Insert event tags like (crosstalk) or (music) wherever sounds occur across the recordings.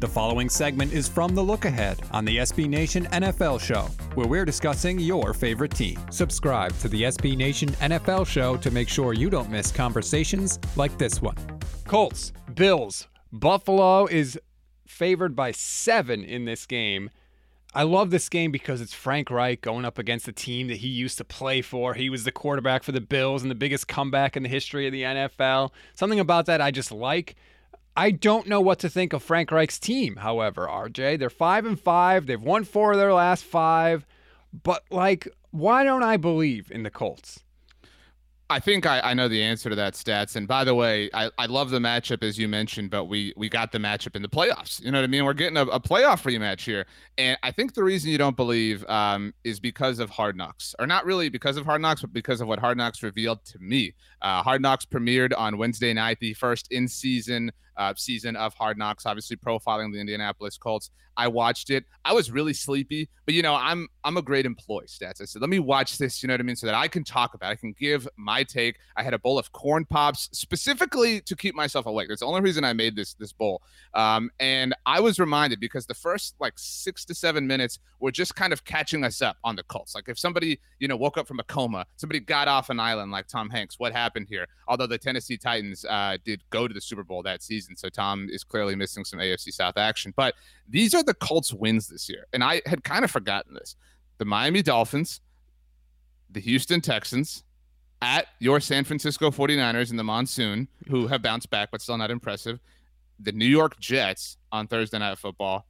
The following segment is from The Look Ahead on the SB Nation NFL Show, where we're discussing your favorite team. Subscribe to the SB Nation NFL Show to make sure you don't miss conversations like this one. Colts, Bills, Buffalo is favored by seven in this game. I love this game because it's Frank Reich going up against the team that he used to play for. He was the quarterback for the Bills and the biggest comeback in the history of the NFL. Something about that I just like. I don't know what to think of Frank Reich's team, however, RJ. They're 5 and 5. They've won 4 of their last 5. But like why don't I believe in the Colts? I think I, I know the answer to that stats. And by the way, I, I love the matchup as you mentioned, but we we got the matchup in the playoffs. You know what I mean? We're getting a, a playoff rematch here. And I think the reason you don't believe um, is because of Hard Knocks, or not really because of Hard Knocks, but because of what Hard Knocks revealed to me. Uh, Hard Knocks premiered on Wednesday night, the first in season uh, season of Hard Knocks, obviously profiling the Indianapolis Colts. I watched it. I was really sleepy, but you know, I'm I'm a great employee, stats. I said, let me watch this, you know what I mean, so that I can talk about. It. I can give my take. I had a bowl of corn pops specifically to keep myself awake. That's the only reason I made this this bowl. Um, and I was reminded because the first like six to seven minutes were just kind of catching us up on the Colts. Like if somebody you know woke up from a coma, somebody got off an island like Tom Hanks. What happened here? Although the Tennessee Titans uh, did go to the Super Bowl that season, so Tom is clearly missing some AFC South action. But these are the Colts wins this year. And I had kind of forgotten this. The Miami Dolphins, the Houston Texans, at your San Francisco 49ers in the monsoon, who have bounced back but still not impressive, the New York Jets on Thursday Night Football,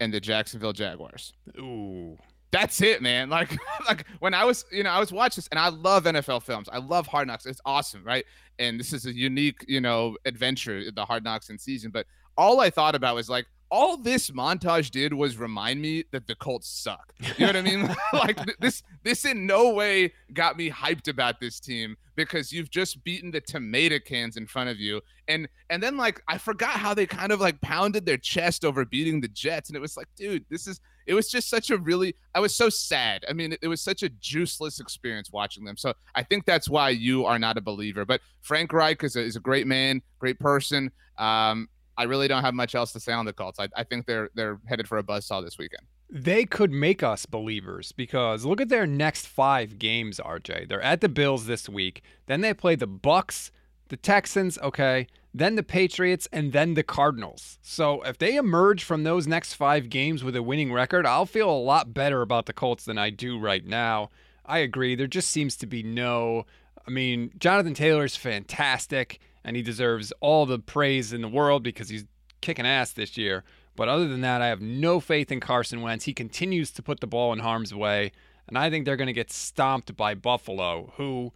and the Jacksonville Jaguars. Ooh. That's it, man. (laughs) Like, like when I was, you know, I was watching this, and I love NFL films. I love Hard Knocks. It's awesome, right? And this is a unique, you know, adventure, the Hard Knocks in season. But all I thought about was like, all this montage did was remind me that the Colts suck. You know what I mean? (laughs) like this this in no way got me hyped about this team because you've just beaten the tomato cans in front of you. And and then like I forgot how they kind of like pounded their chest over beating the Jets and it was like, dude, this is it was just such a really I was so sad. I mean, it, it was such a juiceless experience watching them. So I think that's why you are not a believer. But Frank Reich is a, is a great man, great person. Um, I really don't have much else to say on the Colts. I, I think they're they're headed for a buzzsaw this weekend. They could make us believers because look at their next five games, RJ. They're at the Bills this week. Then they play the Bucks, the Texans, okay, then the Patriots, and then the Cardinals. So if they emerge from those next five games with a winning record, I'll feel a lot better about the Colts than I do right now. I agree. There just seems to be no. I mean, Jonathan Taylor's fantastic and he deserves all the praise in the world because he's kicking ass this year. But other than that, I have no faith in Carson Wentz. He continues to put the ball in harm's way, and I think they're going to get stomped by Buffalo, who,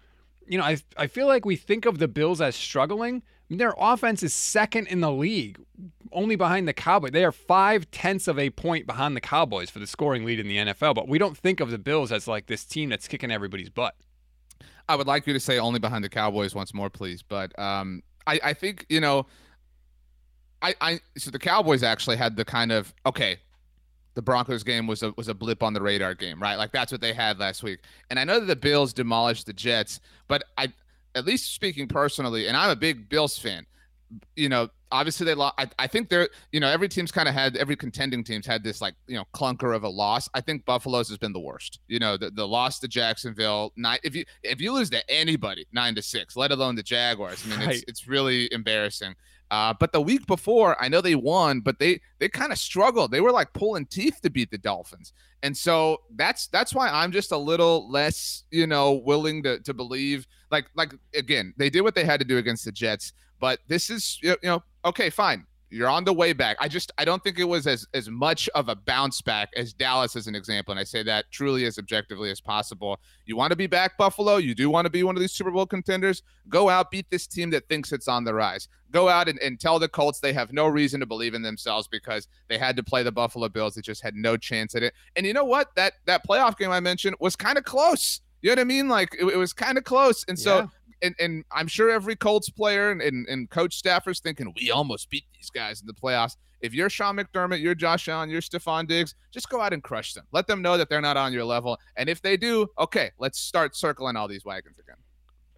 you know, I I feel like we think of the Bills as struggling. I mean, their offense is second in the league, only behind the Cowboys. They are five tenths of a point behind the Cowboys for the scoring lead in the NFL. But we don't think of the Bills as like this team that's kicking everybody's butt. I would like you to say only behind the Cowboys once more, please. But um, I, I think you know, I, I so the Cowboys actually had the kind of okay, the Broncos game was a was a blip on the radar game, right? Like that's what they had last week. And I know that the Bills demolished the Jets, but I, at least speaking personally, and I'm a big Bills fan. You know, obviously they lost. I, I, think they're, you know, every team's kind of had every contending team's had this like, you know, clunker of a loss. I think Buffalo's has been the worst. You know, the, the loss to Jacksonville. Nine, if you if you lose to anybody nine to six, let alone the Jaguars, I mean, right. it's it's really embarrassing. Uh, but the week before, I know they won, but they they kind of struggled. They were like pulling teeth to beat the Dolphins, and so that's that's why I'm just a little less, you know, willing to to believe. Like like again, they did what they had to do against the Jets, but this is you know okay, fine you're on the way back. I just I don't think it was as as much of a bounce back as Dallas as an example, and I say that truly as objectively as possible. You want to be back, Buffalo. You do want to be one of these Super Bowl contenders. Go out, beat this team that thinks it's on the rise. Go out and, and tell the Colts they have no reason to believe in themselves because they had to play the Buffalo Bills. They just had no chance at it. And you know what? That that playoff game I mentioned was kind of close. You know what I mean? Like it, it was kind of close. And so yeah and, and I'm sure every Colts player and, and, and coach staffers thinking we almost beat these guys in the playoffs. If you're Sean McDermott, you're Josh Allen, you're Stefon Diggs, just go out and crush them. Let them know that they're not on your level. And if they do, okay, let's start circling all these wagons again.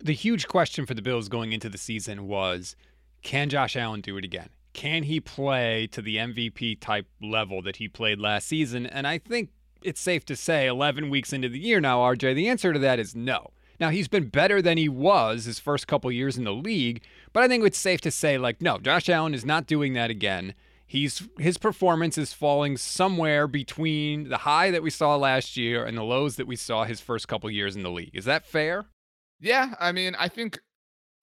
The huge question for the Bills going into the season was can Josh Allen do it again? Can he play to the MVP type level that he played last season? And I think it's safe to say 11 weeks into the year now, RJ, the answer to that is no. Now he's been better than he was his first couple years in the league, but I think it's safe to say like no, Josh Allen is not doing that again. He's his performance is falling somewhere between the high that we saw last year and the lows that we saw his first couple years in the league. Is that fair? Yeah, I mean, I think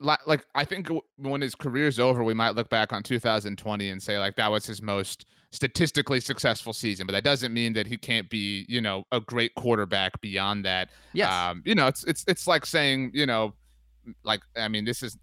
like I think when his career's over, we might look back on 2020 and say like that was his most statistically successful season, but that doesn't mean that he can't be, you know, a great quarterback beyond that. Yes. Um, you know, it's it's it's like saying, you know, like I mean, this is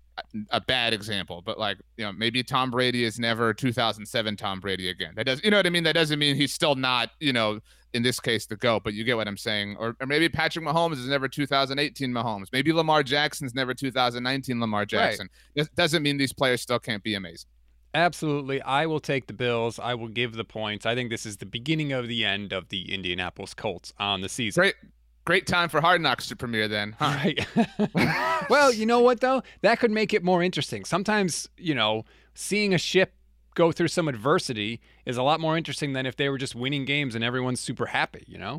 a bad example, but like, you know, maybe Tom Brady is never 2007 Tom Brady again. That does, you know what I mean? That doesn't mean he's still not, you know, in this case the GOAT, but you get what I'm saying. Or, or maybe Patrick Mahomes is never 2018 Mahomes. Maybe Lamar Jackson's never 2019 Lamar Jackson. Right. It doesn't mean these players still can't be amazing. Absolutely. I will take the Bills. I will give the points. I think this is the beginning of the end of the Indianapolis Colts on the season. Great. Great time for Hard Knocks to premiere then. Huh? Right. (laughs) well, you know what though? That could make it more interesting. Sometimes, you know, seeing a ship go through some adversity is a lot more interesting than if they were just winning games and everyone's super happy, you know?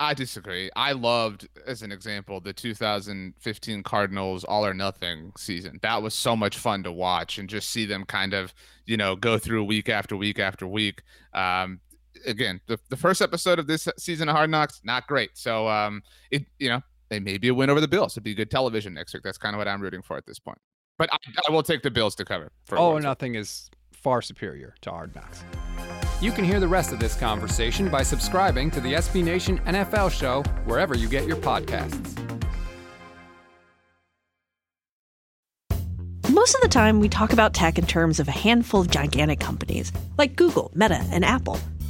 I disagree. I loved, as an example, the 2015 Cardinals All or Nothing season. That was so much fun to watch and just see them kind of, you know, go through week after week after week. Um, again, the, the first episode of this season of Hard Knocks, not great. So, um, it, you know, they may be a win over the Bills. It'd be good television next week. That's kind of what I'm rooting for at this point. But I, I will take the Bills to cover. oh, or Nothing is far superior to Hard Knocks. You can hear the rest of this conversation by subscribing to the SB Nation NFL show wherever you get your podcasts. Most of the time, we talk about tech in terms of a handful of gigantic companies like Google, Meta, and Apple.